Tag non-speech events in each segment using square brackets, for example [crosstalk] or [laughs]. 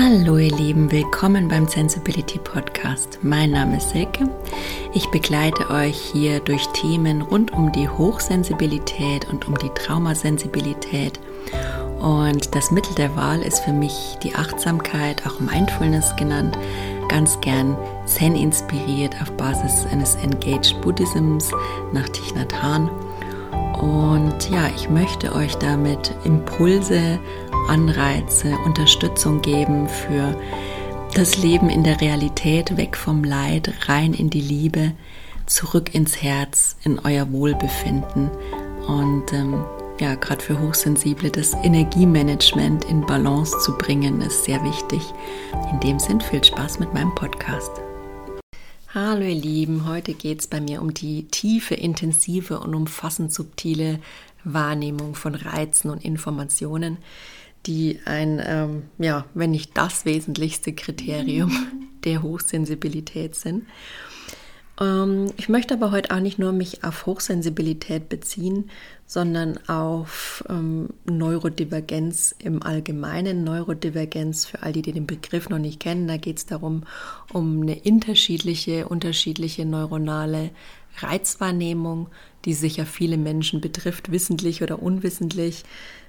Hallo ihr Lieben, willkommen beim Sensibility Podcast. Mein Name ist Silke. Ich begleite euch hier durch Themen rund um die Hochsensibilität und um die Traumasensibilität. Und das Mittel der Wahl ist für mich die Achtsamkeit, auch Mindfulness genannt, ganz gern Zen inspiriert auf Basis eines Engaged Buddhisms nach Thich Nhat Hanh. Und ja, ich möchte euch damit Impulse, Anreize, Unterstützung geben für das Leben in der Realität, weg vom Leid, rein in die Liebe, zurück ins Herz, in euer Wohlbefinden. Und ähm, ja, gerade für Hochsensible das Energiemanagement in Balance zu bringen, ist sehr wichtig. In dem Sinn viel Spaß mit meinem Podcast. Hallo ihr Lieben, heute geht es bei mir um die tiefe, intensive und umfassend subtile Wahrnehmung von Reizen und Informationen, die ein, ähm, ja, wenn nicht das wesentlichste Kriterium der Hochsensibilität sind. Ähm, ich möchte aber heute auch nicht nur mich auf Hochsensibilität beziehen, sondern auf ähm, Neurodivergenz im Allgemeinen. Neurodivergenz, für all die, die den Begriff noch nicht kennen, da geht es darum, um eine unterschiedliche, unterschiedliche neuronale Reizwahrnehmung, die sicher viele Menschen betrifft, wissentlich oder unwissentlich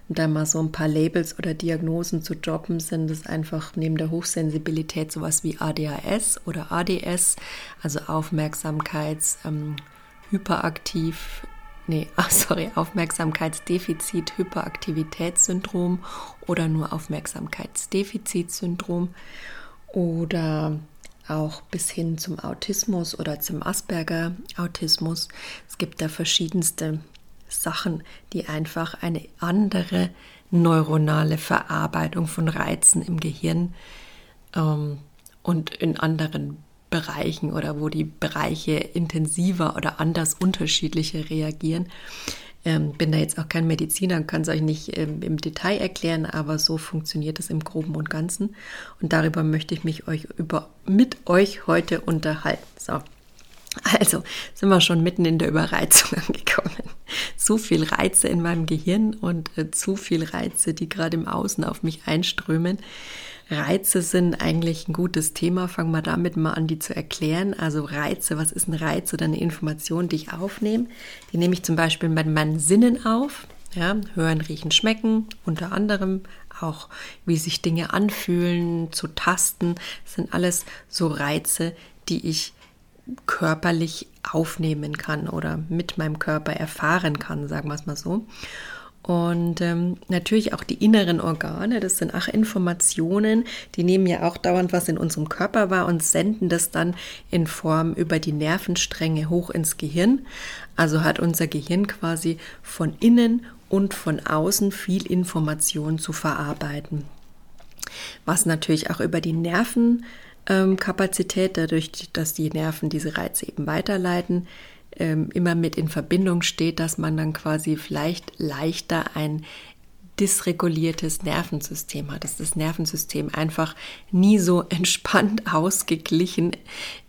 da mal so ein paar Labels oder Diagnosen zu droppen, sind es einfach neben der Hochsensibilität sowas wie ADHS oder ADS, also Aufmerksamkeits ähm, hyperaktiv, nee, [laughs] ach sorry, Aufmerksamkeitsdefizit Hyperaktivitätssyndrom oder nur Aufmerksamkeitsdefizitsyndrom oder auch bis hin zum Autismus oder zum Asperger Autismus. Es gibt da verschiedenste Sachen, die einfach eine andere neuronale Verarbeitung von Reizen im Gehirn ähm, und in anderen Bereichen oder wo die Bereiche intensiver oder anders unterschiedlicher reagieren. Ähm, bin da jetzt auch kein Mediziner und kann es euch nicht ähm, im Detail erklären, aber so funktioniert es im Groben und Ganzen. Und darüber möchte ich mich euch über, mit euch heute unterhalten. So. Also sind wir schon mitten in der Überreizung [laughs] angekommen. [laughs] Zu viel Reize in meinem Gehirn und äh, zu viel Reize, die gerade im Außen auf mich einströmen. Reize sind eigentlich ein gutes Thema. Fangen wir damit mal an, die zu erklären. Also Reize, was ist ein Reiz oder eine Information, die ich aufnehme? Die nehme ich zum Beispiel mit meinen Sinnen auf. Ja, hören, riechen, schmecken, unter anderem auch, wie sich Dinge anfühlen, zu tasten, das sind alles so Reize, die ich körperlich aufnehmen kann oder mit meinem Körper erfahren kann, sagen wir es mal so. Und ähm, natürlich auch die inneren Organe, das sind auch Informationen, die nehmen ja auch dauernd was in unserem Körper wahr und senden das dann in Form über die Nervenstränge hoch ins Gehirn. Also hat unser Gehirn quasi von innen und von außen viel Information zu verarbeiten. Was natürlich auch über die Nerven ähm, Kapazität, dadurch, dass die Nerven diese Reize eben weiterleiten, ähm, immer mit in Verbindung steht, dass man dann quasi vielleicht leichter ein dysreguliertes Nervensystem hat, dass das Nervensystem einfach nie so [laughs] entspannt ausgeglichen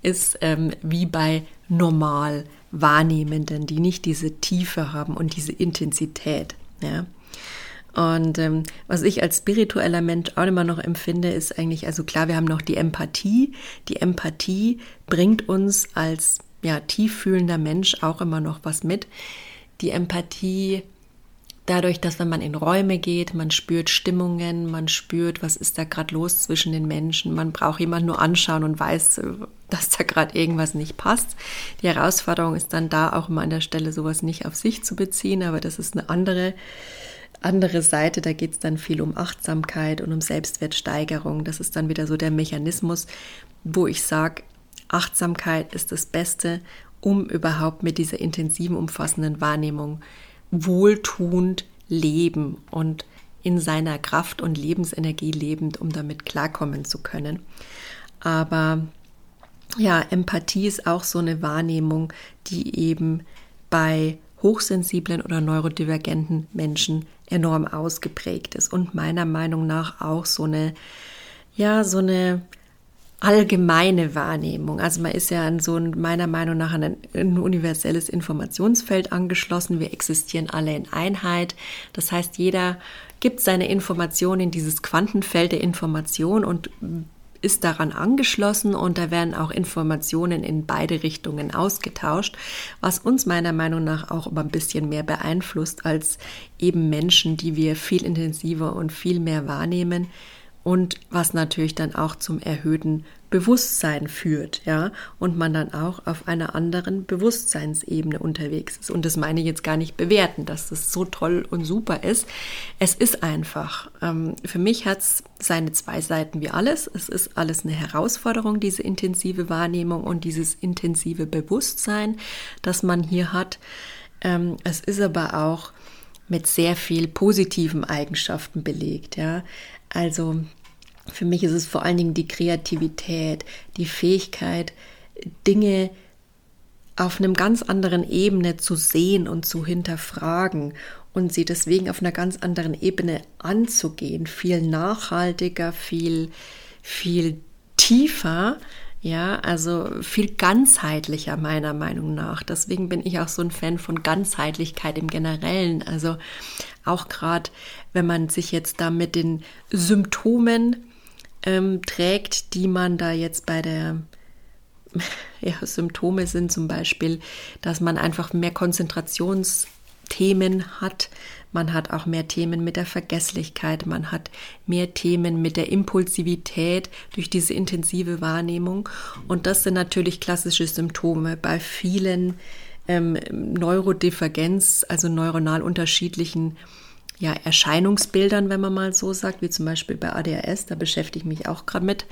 ist ähm, wie bei normal Wahrnehmenden, die nicht diese Tiefe haben und diese Intensität. Ja. Und ähm, was ich als spiritueller Mensch auch immer noch empfinde, ist eigentlich, also klar, wir haben noch die Empathie. Die Empathie bringt uns als ja, tieffühlender Mensch auch immer noch was mit. Die Empathie dadurch, dass wenn man in Räume geht, man spürt Stimmungen, man spürt, was ist da gerade los zwischen den Menschen. Man braucht jemanden nur anschauen und weiß, dass da gerade irgendwas nicht passt. Die Herausforderung ist dann da auch immer an der Stelle sowas nicht auf sich zu beziehen, aber das ist eine andere andere Seite, da geht es dann viel um Achtsamkeit und um Selbstwertsteigerung. Das ist dann wieder so der Mechanismus, wo ich sage, Achtsamkeit ist das Beste, um überhaupt mit dieser intensiven, umfassenden Wahrnehmung wohltuend leben und in seiner Kraft und Lebensenergie lebend, um damit klarkommen zu können. Aber ja, Empathie ist auch so eine Wahrnehmung, die eben bei hochsensiblen oder neurodivergenten Menschen enorm ausgeprägt ist und meiner Meinung nach auch so eine, ja, so eine allgemeine Wahrnehmung. Also man ist ja an so ein, meiner Meinung nach an ein, ein, universelles Informationsfeld angeschlossen. Wir existieren alle in Einheit. Das heißt, jeder gibt seine Informationen in dieses Quantenfeld der Information und ist daran angeschlossen und da werden auch Informationen in beide Richtungen ausgetauscht, was uns meiner Meinung nach auch immer ein bisschen mehr beeinflusst als eben Menschen, die wir viel intensiver und viel mehr wahrnehmen und was natürlich dann auch zum erhöhten Bewusstsein führt, ja, und man dann auch auf einer anderen Bewusstseinsebene unterwegs ist. Und das meine ich jetzt gar nicht bewerten, dass das so toll und super ist. Es ist einfach. Ähm, für mich hat es seine zwei Seiten wie alles. Es ist alles eine Herausforderung, diese intensive Wahrnehmung und dieses intensive Bewusstsein, das man hier hat. Ähm, es ist aber auch mit sehr viel positiven Eigenschaften belegt, ja. Also für mich ist es vor allen Dingen die Kreativität, die Fähigkeit, Dinge auf einem ganz anderen Ebene zu sehen und zu hinterfragen und sie deswegen auf einer ganz anderen Ebene anzugehen, viel nachhaltiger, viel, viel tiefer, ja, also viel ganzheitlicher meiner Meinung nach. Deswegen bin ich auch so ein Fan von Ganzheitlichkeit im Generellen. Also auch gerade, wenn man sich jetzt da mit den Symptomen ähm, trägt, die man da jetzt bei der [laughs] ja, Symptome sind zum Beispiel, dass man einfach mehr Konzentrationsthemen hat. Man hat auch mehr Themen mit der Vergesslichkeit, man hat mehr Themen mit der Impulsivität durch diese intensive Wahrnehmung. Und das sind natürlich klassische Symptome bei vielen ähm, Neurodivergenz, also neuronal unterschiedlichen ja, Erscheinungsbildern, wenn man mal so sagt, wie zum Beispiel bei ADHS, da beschäftige ich mich auch gerade mit,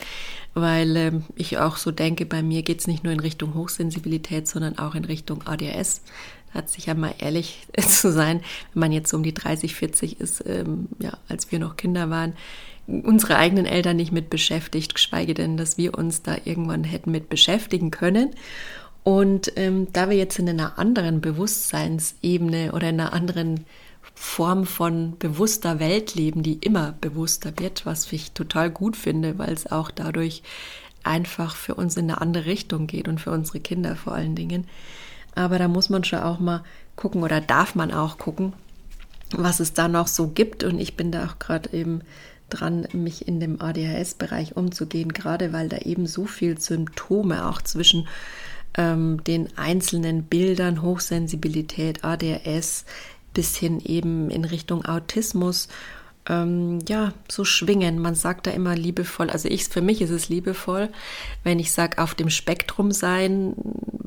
weil äh, ich auch so denke, bei mir geht es nicht nur in Richtung Hochsensibilität, sondern auch in Richtung ADHS. Hat sich ja mal ehrlich [laughs] zu sein, wenn man jetzt so um die 30, 40 ist, ähm, ja, als wir noch Kinder waren, unsere eigenen Eltern nicht mit beschäftigt, geschweige denn, dass wir uns da irgendwann hätten mit beschäftigen können. Und ähm, da wir jetzt in einer anderen Bewusstseinsebene oder in einer anderen Form von bewusster Welt leben, die immer bewusster wird, was ich total gut finde, weil es auch dadurch einfach für uns in eine andere Richtung geht und für unsere Kinder vor allen Dingen. Aber da muss man schon auch mal gucken oder darf man auch gucken, was es da noch so gibt. Und ich bin da auch gerade eben dran, mich in dem ADHS-Bereich umzugehen, gerade weil da eben so viel Symptome auch zwischen ähm, den einzelnen Bildern, Hochsensibilität, ADHS, bis hin eben in Richtung Autismus ähm, ja so schwingen. Man sagt da immer liebevoll, also ich für mich ist es liebevoll, wenn ich sage auf dem Spektrum sein.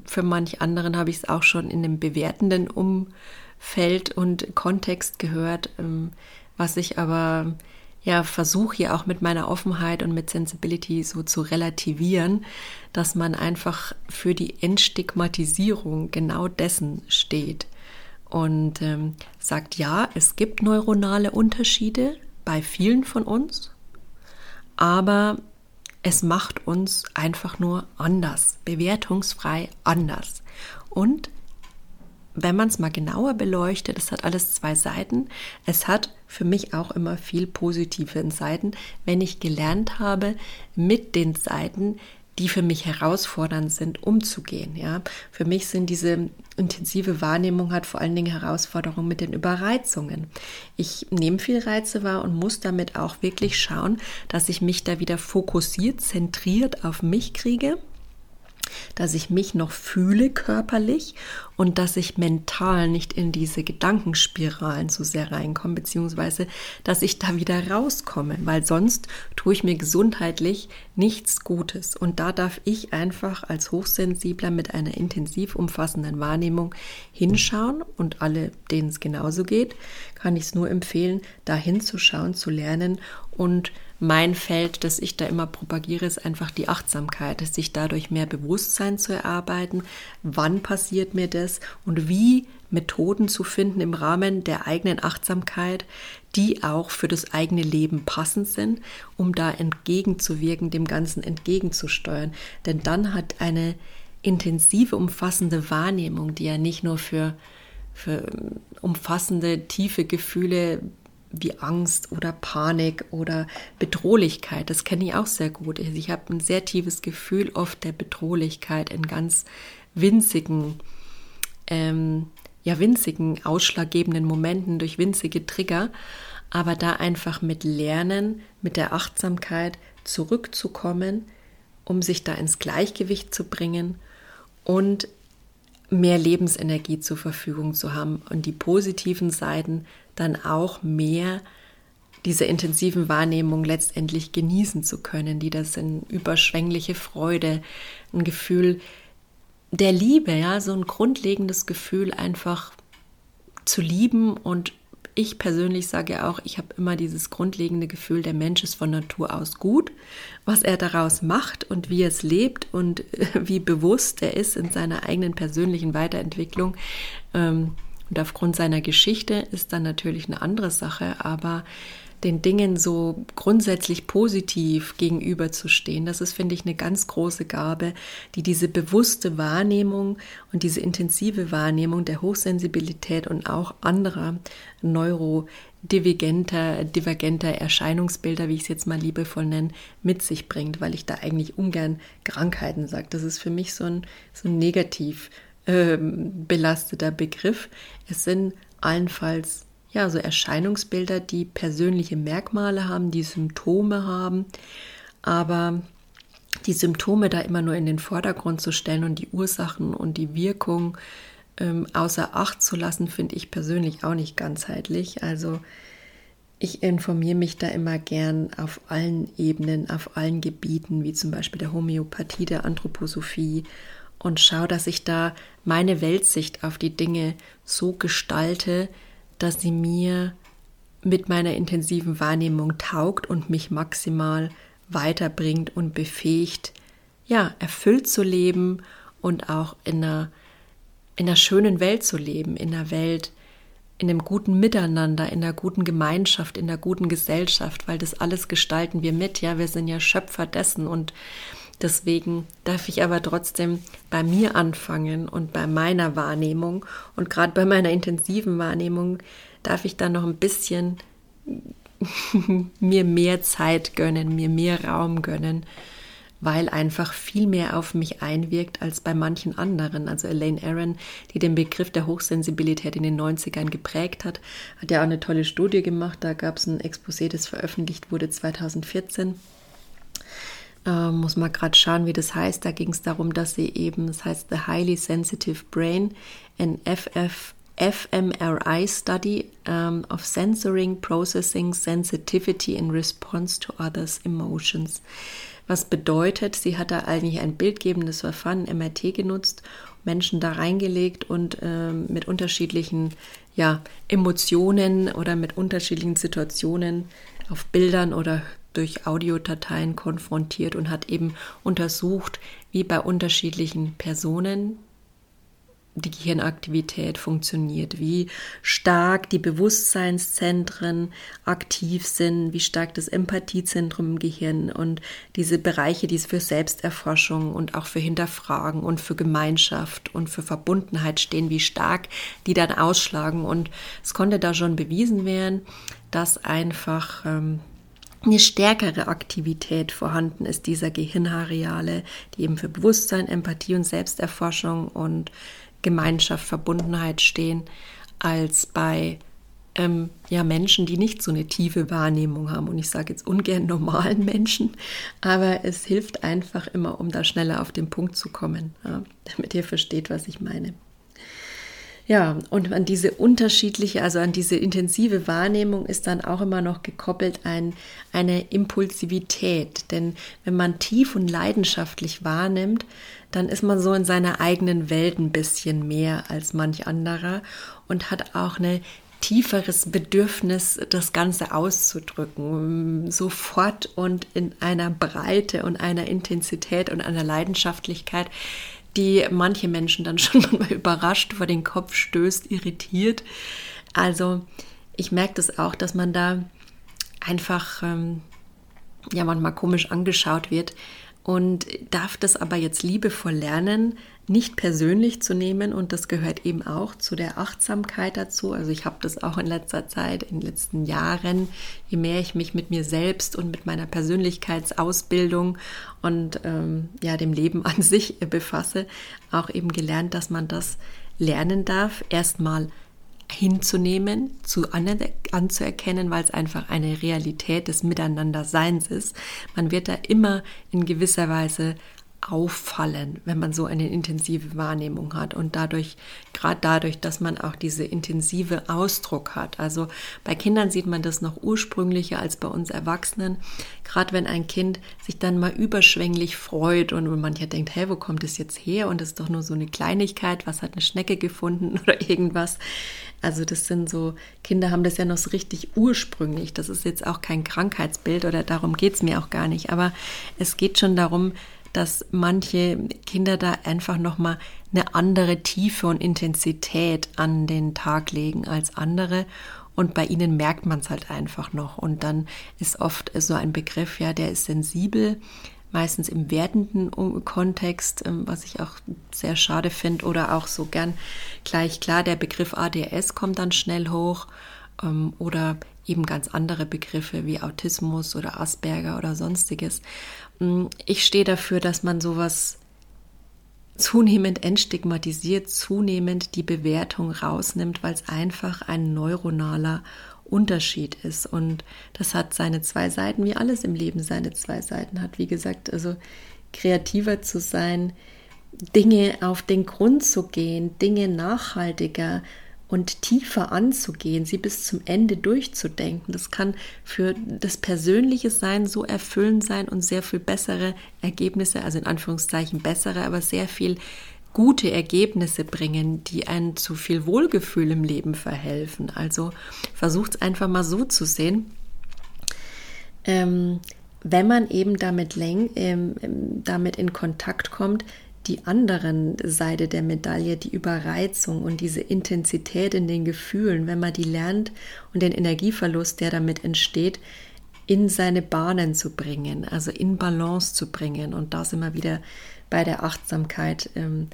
Für manch anderen habe ich es auch schon in einem bewertenden Umfeld und Kontext gehört, ähm, was ich aber ja versuche hier auch mit meiner Offenheit und mit Sensibility so zu relativieren, dass man einfach für die Entstigmatisierung genau dessen steht und ähm, sagt, ja, es gibt neuronale Unterschiede bei vielen von uns, aber es macht uns einfach nur anders, bewertungsfrei anders. Und wenn man es mal genauer beleuchtet, es hat alles zwei Seiten. Es hat für mich auch immer viel positive Seiten, wenn ich gelernt habe, mit den Seiten die für mich herausfordernd sind, umzugehen. Ja, für mich sind diese intensive Wahrnehmung hat vor allen Dingen Herausforderungen mit den Überreizungen. Ich nehme viel Reize wahr und muss damit auch wirklich schauen, dass ich mich da wieder fokussiert, zentriert auf mich kriege dass ich mich noch fühle körperlich und dass ich mental nicht in diese Gedankenspiralen zu sehr reinkomme, beziehungsweise dass ich da wieder rauskomme, weil sonst tue ich mir gesundheitlich nichts Gutes. Und da darf ich einfach als Hochsensibler mit einer intensiv umfassenden Wahrnehmung hinschauen und alle, denen es genauso geht, kann ich es nur empfehlen, da hinzuschauen, zu lernen und mein Feld, das ich da immer propagiere, ist einfach die Achtsamkeit, sich dadurch mehr Bewusstsein zu erarbeiten. Wann passiert mir das und wie Methoden zu finden im Rahmen der eigenen Achtsamkeit, die auch für das eigene Leben passend sind, um da entgegenzuwirken, dem Ganzen entgegenzusteuern. Denn dann hat eine intensive, umfassende Wahrnehmung, die ja nicht nur für, für umfassende, tiefe Gefühle wie Angst oder Panik oder Bedrohlichkeit. Das kenne ich auch sehr gut. Also ich habe ein sehr tiefes Gefühl oft der Bedrohlichkeit in ganz winzigen, ähm, ja winzigen ausschlaggebenden Momenten durch winzige Trigger. aber da einfach mit Lernen, mit der Achtsamkeit zurückzukommen, um sich da ins Gleichgewicht zu bringen und mehr Lebensenergie zur Verfügung zu haben und die positiven Seiten dann auch mehr diese intensiven Wahrnehmungen letztendlich genießen zu können, die das in überschwängliche Freude, ein Gefühl der Liebe, ja, so ein grundlegendes Gefühl einfach zu lieben und ich persönlich sage auch, ich habe immer dieses grundlegende Gefühl, der Mensch ist von Natur aus gut. Was er daraus macht und wie er es lebt und [laughs] wie bewusst er ist in seiner eigenen persönlichen Weiterentwicklung ähm, und aufgrund seiner Geschichte ist dann natürlich eine andere Sache, aber den Dingen so grundsätzlich positiv gegenüberzustehen. Das ist, finde ich, eine ganz große Gabe, die diese bewusste Wahrnehmung und diese intensive Wahrnehmung der Hochsensibilität und auch anderer neurodivergenter, divergenter Erscheinungsbilder, wie ich es jetzt mal liebevoll nenne, mit sich bringt, weil ich da eigentlich ungern Krankheiten sage. Das ist für mich so ein, so ein negativ äh, belasteter Begriff. Es sind allenfalls ja, so Erscheinungsbilder, die persönliche Merkmale haben, die Symptome haben, aber die Symptome da immer nur in den Vordergrund zu stellen und die Ursachen und die Wirkung ähm, außer Acht zu lassen, finde ich persönlich auch nicht ganzheitlich. Also ich informiere mich da immer gern auf allen Ebenen, auf allen Gebieten, wie zum Beispiel der Homöopathie, der Anthroposophie und schaue, dass ich da meine Weltsicht auf die Dinge so gestalte, dass sie mir mit meiner intensiven Wahrnehmung taugt und mich maximal weiterbringt und befähigt, ja, erfüllt zu leben und auch in einer, in einer schönen Welt zu leben, in einer Welt, in einem guten Miteinander, in einer guten Gemeinschaft, in einer guten Gesellschaft, weil das alles gestalten wir mit, ja, wir sind ja Schöpfer dessen und Deswegen darf ich aber trotzdem bei mir anfangen und bei meiner Wahrnehmung und gerade bei meiner intensiven Wahrnehmung darf ich dann noch ein bisschen [laughs] mir mehr Zeit gönnen, mir mehr Raum gönnen, weil einfach viel mehr auf mich einwirkt als bei manchen anderen. Also Elaine Aaron, die den Begriff der Hochsensibilität in den 90ern geprägt hat, hat ja auch eine tolle Studie gemacht. Da gab es ein Exposé, das veröffentlicht wurde 2014 äh, muss mal gerade schauen, wie das heißt. Da ging es darum, dass sie eben, das heißt The Highly Sensitive Brain, an FF, fMRI Study um, of Censoring, Processing, Sensitivity in Response to Others' Emotions. Was bedeutet, sie hat da eigentlich ein bildgebendes Verfahren, MRT genutzt, Menschen da reingelegt und ähm, mit unterschiedlichen ja, Emotionen oder mit unterschiedlichen Situationen auf Bildern oder durch Audiodateien konfrontiert und hat eben untersucht, wie bei unterschiedlichen Personen die Gehirnaktivität funktioniert, wie stark die Bewusstseinszentren aktiv sind, wie stark das Empathiezentrum im Gehirn und diese Bereiche, die es für Selbsterforschung und auch für Hinterfragen und für Gemeinschaft und für Verbundenheit stehen, wie stark die dann ausschlagen. Und es konnte da schon bewiesen werden, dass einfach ähm, eine stärkere Aktivität vorhanden ist dieser Gehirnareale, die eben für Bewusstsein, Empathie und Selbsterforschung und Gemeinschaft, Verbundenheit stehen, als bei ähm, ja, Menschen, die nicht so eine tiefe Wahrnehmung haben. Und ich sage jetzt ungern [laughs] normalen Menschen, aber es hilft einfach immer, um da schneller auf den Punkt zu kommen, ja, damit ihr versteht, was ich meine. Ja, und an diese unterschiedliche, also an diese intensive Wahrnehmung ist dann auch immer noch gekoppelt ein, eine Impulsivität. Denn wenn man tief und leidenschaftlich wahrnimmt, dann ist man so in seiner eigenen Welt ein bisschen mehr als manch anderer und hat auch ein tieferes Bedürfnis, das Ganze auszudrücken, sofort und in einer Breite und einer Intensität und einer Leidenschaftlichkeit, die manche Menschen dann [laughs] schon mal überrascht, vor den Kopf stößt, irritiert. Also ich merke das auch, dass man da einfach ähm, ja manchmal komisch angeschaut wird und darf das aber jetzt liebevoll lernen, nicht persönlich zu nehmen und das gehört eben auch zu der Achtsamkeit dazu. Also ich habe das auch in letzter Zeit, in den letzten Jahren, je mehr ich mich mit mir selbst und mit meiner Persönlichkeitsausbildung und ähm, ja dem Leben [laughs] an sich befasse, auch eben gelernt, dass man das lernen darf, erstmal hinzunehmen, zu anzuerkennen, weil es einfach eine Realität des Miteinanderseins ist. Man wird da immer in gewisser Weise auffallen, wenn man so eine intensive Wahrnehmung hat und dadurch, gerade dadurch, dass man auch diese intensive Ausdruck hat. Also bei Kindern sieht man das noch ursprünglicher als bei uns Erwachsenen. Gerade wenn ein Kind sich dann mal überschwänglich freut und mancher denkt, hey, wo kommt es jetzt her? Und das ist doch nur so eine Kleinigkeit, was hat eine Schnecke gefunden [laughs] oder irgendwas. Also das sind so, Kinder haben das ja noch so richtig ursprünglich. Das ist jetzt auch kein Krankheitsbild oder darum geht es mir auch gar nicht. Aber es geht schon darum, dass manche Kinder da einfach nochmal eine andere Tiefe und Intensität an den Tag legen als andere. Und bei ihnen merkt man es halt einfach noch. Und dann ist oft so ein Begriff, ja, der ist sensibel, meistens im wertenden Kontext, ähm, was ich auch sehr schade finde. Oder auch so gern gleich klar, der Begriff ADS kommt dann schnell hoch. Ähm, oder eben ganz andere Begriffe wie Autismus oder Asperger oder sonstiges. Mm, ich stehe dafür, dass man sowas zunehmend entstigmatisiert, zunehmend die Bewertung rausnimmt, weil es einfach ein neuronaler Unterschied ist. Und das hat seine zwei Seiten, wie alles im Leben seine zwei Seiten hat. Wie gesagt, also kreativer zu sein, Dinge auf den Grund zu gehen, Dinge nachhaltiger und tiefer anzugehen, sie bis zum Ende durchzudenken. Das kann für das persönliche Sein so erfüllend sein und sehr viel bessere Ergebnisse, also in Anführungszeichen bessere, aber sehr viel gute Ergebnisse bringen, die einen zu viel Wohlgefühl im Leben verhelfen. Also versucht es einfach mal so zu sehen. Ähm, wenn man eben damit, ähm, damit in Kontakt kommt, die anderen Seite der Medaille, die Überreizung und diese Intensität in den Gefühlen, wenn man die lernt und den Energieverlust, der damit entsteht, in seine Bahnen zu bringen, also in Balance zu bringen. Und da sind wir wieder bei der Achtsamkeit, ähm,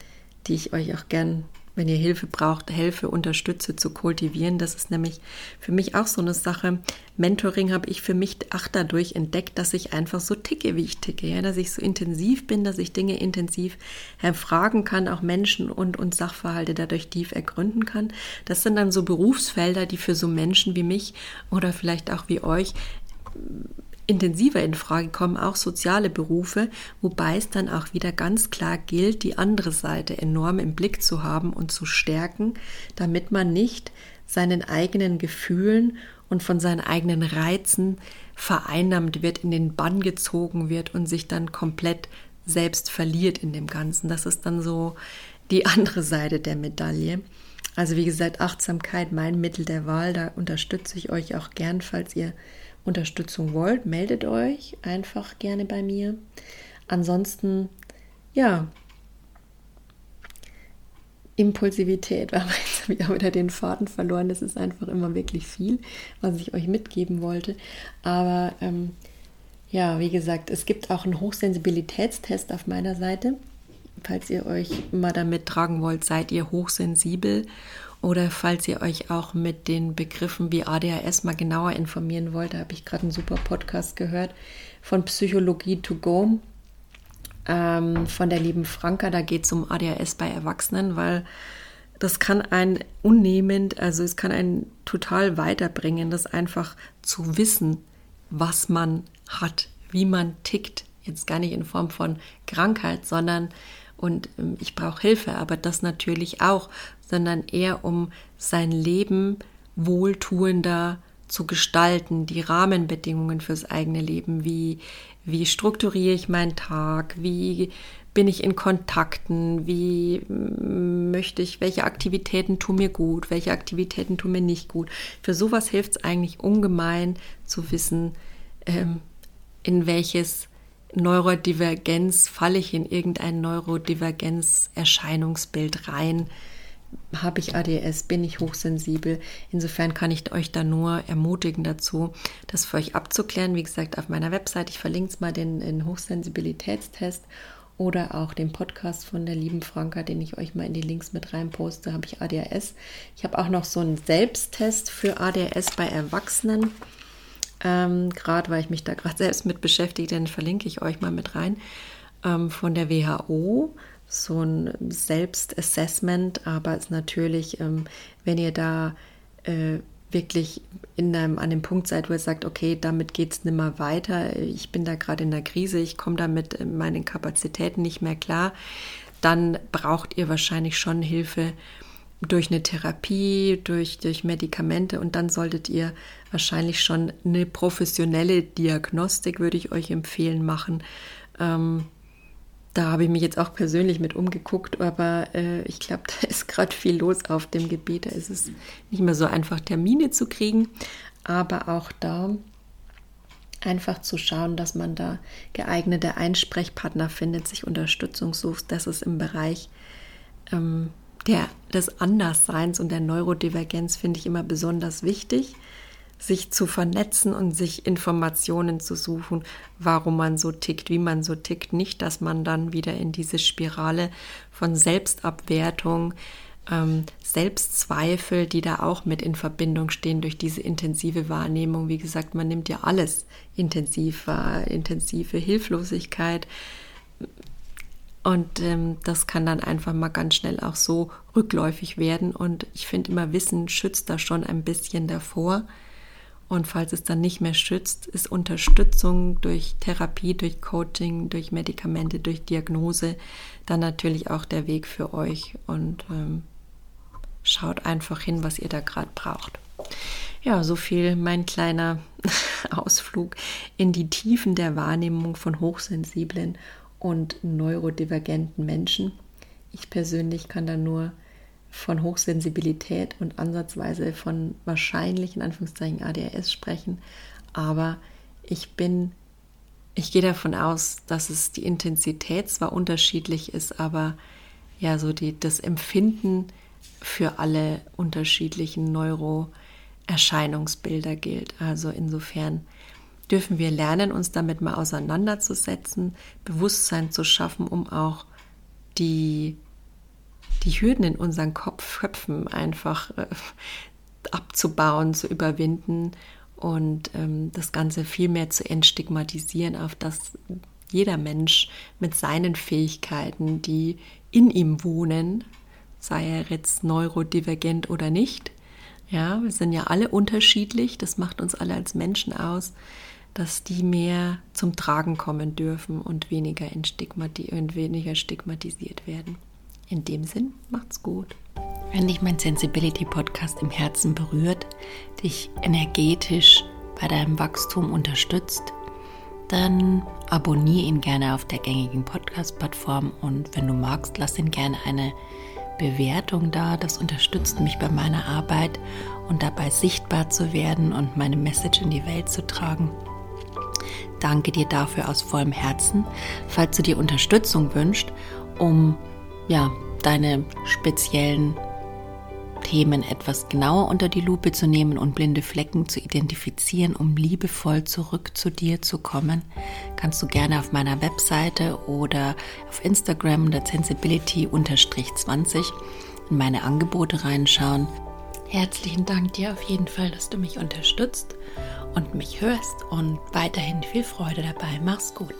die ich euch auch gern wenn ihr Hilfe braucht, helfe, unterstütze zu kultivieren. Das ist nämlich für mich auch so eine Sache. Mentoring habe ich für mich auch dadurch entdeckt, dass ich einfach so ticke, wie ich ticke, ja, dass ich so intensiv bin, dass ich Dinge intensiv erfragen kann, auch Menschen und, und Sachverhalte dadurch tief ergründen kann. Das sind dann so Berufsfelder, die für so Menschen wie mich oder vielleicht auch wie euch intensiver in Frage kommen auch soziale Berufe, wobei es dann auch wieder ganz klar gilt, die andere Seite enorm im Blick zu haben und zu stärken, damit man nicht seinen eigenen Gefühlen und von seinen eigenen Reizen vereinnahmt wird, in den Bann gezogen wird und sich dann komplett selbst verliert in dem Ganzen. Das ist dann so die andere Seite der Medaille. Also wie gesagt, Achtsamkeit, mein Mittel der Wahl, da unterstütze ich euch auch gern, falls ihr Unterstützung wollt, meldet euch einfach gerne bei mir. Ansonsten, ja, Impulsivität, [laughs] weil jetzt habe ich auch wieder den Faden verloren. Das ist einfach immer wirklich viel, was ich euch mitgeben wollte. Aber ähm, ja, wie gesagt, es gibt auch einen Hochsensibilitätstest auf meiner Seite. Falls ihr euch mal damit tragen wollt, seid ihr hochsensibel oder falls ihr euch auch mit den Begriffen wie ADHS mal genauer informieren wollt, da habe ich gerade einen super Podcast gehört von Psychologie to go ähm, von der lieben Franka. Da geht es um ADHS bei Erwachsenen, weil das kann einen unnehmend, also es kann einen total weiterbringen, das einfach zu wissen, was man hat, wie man tickt. Jetzt gar nicht in Form von Krankheit, sondern und ähm, ich brauche Hilfe, aber das natürlich auch, sondern eher um sein Leben wohltuender zu gestalten, die Rahmenbedingungen fürs eigene Leben, wie, wie strukturiere ich meinen Tag, wie bin ich in Kontakten, wie mm, möchte ich, welche Aktivitäten tun mir gut, welche Aktivitäten tun mir nicht gut. Für sowas hilft es eigentlich ungemein zu wissen, ähm, in welches Neurodivergenz, falle ich in irgendein Neurodivergenz-Erscheinungsbild rein? Habe ich ADS? Bin ich hochsensibel? Insofern kann ich euch da nur ermutigen dazu, das für euch abzuklären. Wie gesagt, auf meiner Website, ich verlinke es mal den, den Hochsensibilitätstest oder auch den Podcast von der lieben Franka, den ich euch mal in die Links mit rein poste, habe ich ADHS. Ich habe auch noch so einen Selbsttest für ADHS bei Erwachsenen. Ähm, gerade weil ich mich da [laughs] gerade selbst mit beschäftige, den verlinke ich euch mal mit rein. Ähm, von der WHO so ein Selbstassessment, aber es ist natürlich, ähm, wenn ihr da äh, wirklich in einem, an dem Punkt seid, wo ihr sagt, okay, damit geht es nicht mehr weiter, ich bin da gerade in der Krise, ich komme da mit meinen Kapazitäten nicht mehr klar, dann braucht ihr wahrscheinlich schon Hilfe durch eine Therapie, durch, durch Medikamente und dann solltet ihr wahrscheinlich schon eine professionelle Diagnostik, würde ich euch empfehlen, machen. Ähm, da habe ich mich jetzt auch persönlich mit umgeguckt, aber äh, ich glaube, [laughs] da ist gerade viel los auf dem Gebiet. Da ist es nicht mehr so einfach, Termine zu kriegen, aber auch da einfach zu schauen, dass man da geeignete Einsprechpartner findet, sich Unterstützung sucht. Das ist im Bereich ähm, der, des Andersseins und der Neurodivergenz, finde ich immer besonders wichtig sich zu vernetzen und sich Informationen zu suchen, warum man so tickt, wie man so tickt. Nicht, dass man dann wieder in diese Spirale von Selbstabwertung, ähm, Selbstzweifel, die da auch mit in Verbindung stehen durch diese intensive Wahrnehmung. Wie gesagt, man nimmt ja alles intensiv wahr, intensive Hilflosigkeit. Und ähm, das kann dann einfach mal ganz schnell auch so rückläufig werden. Und ich finde immer, Wissen schützt da schon ein bisschen davor. Und falls es dann nicht mehr schützt, ist Unterstützung durch Therapie, durch Coaching, durch Medikamente, durch Diagnose dann natürlich auch der Weg für euch. Und ähm, schaut einfach hin, was ihr da gerade braucht. Ja, so viel mein kleiner [laughs] Ausflug in die Tiefen der Wahrnehmung von hochsensiblen und neurodivergenten Menschen. Ich persönlich kann da nur von Hochsensibilität und ansatzweise von wahrscheinlich in Anführungszeichen ADHS sprechen, aber ich bin, ich gehe davon aus, dass es die Intensität zwar unterschiedlich ist, aber ja, so die, das Empfinden für alle unterschiedlichen Neuroerscheinungsbilder gilt. Also insofern dürfen wir lernen, uns damit mal auseinanderzusetzen, Bewusstsein zu schaffen, um auch die die Hürden in unseren Kopf, Köpfen einfach äh, abzubauen, zu überwinden und ähm, das Ganze viel mehr zu entstigmatisieren, auf das jeder Mensch mit seinen Fähigkeiten, die in ihm wohnen, sei er jetzt neurodivergent oder nicht, ja, wir sind ja alle unterschiedlich, das macht uns alle als Menschen aus, dass die mehr zum Tragen kommen dürfen und weniger, und weniger stigmatisiert werden. In dem Sinn, macht's gut. Wenn dich mein Sensibility Podcast im Herzen berührt, dich energetisch bei deinem Wachstum unterstützt, dann abonniere ihn gerne auf der gängigen Podcast-Plattform und wenn du magst, lass ihn gerne eine Bewertung da. Das unterstützt mich bei meiner Arbeit und dabei sichtbar zu werden und meine Message in die Welt zu tragen. Danke dir dafür aus vollem Herzen. Falls du dir Unterstützung wünschst, um ja, deine speziellen Themen etwas genauer unter die Lupe zu nehmen und blinde Flecken zu identifizieren, um liebevoll zurück zu dir zu kommen, kannst du gerne auf meiner Webseite oder auf Instagram der Sensibility-20 in meine Angebote reinschauen. Herzlichen Dank dir auf jeden Fall, dass du mich unterstützt und mich hörst und weiterhin viel Freude dabei. Mach's gut.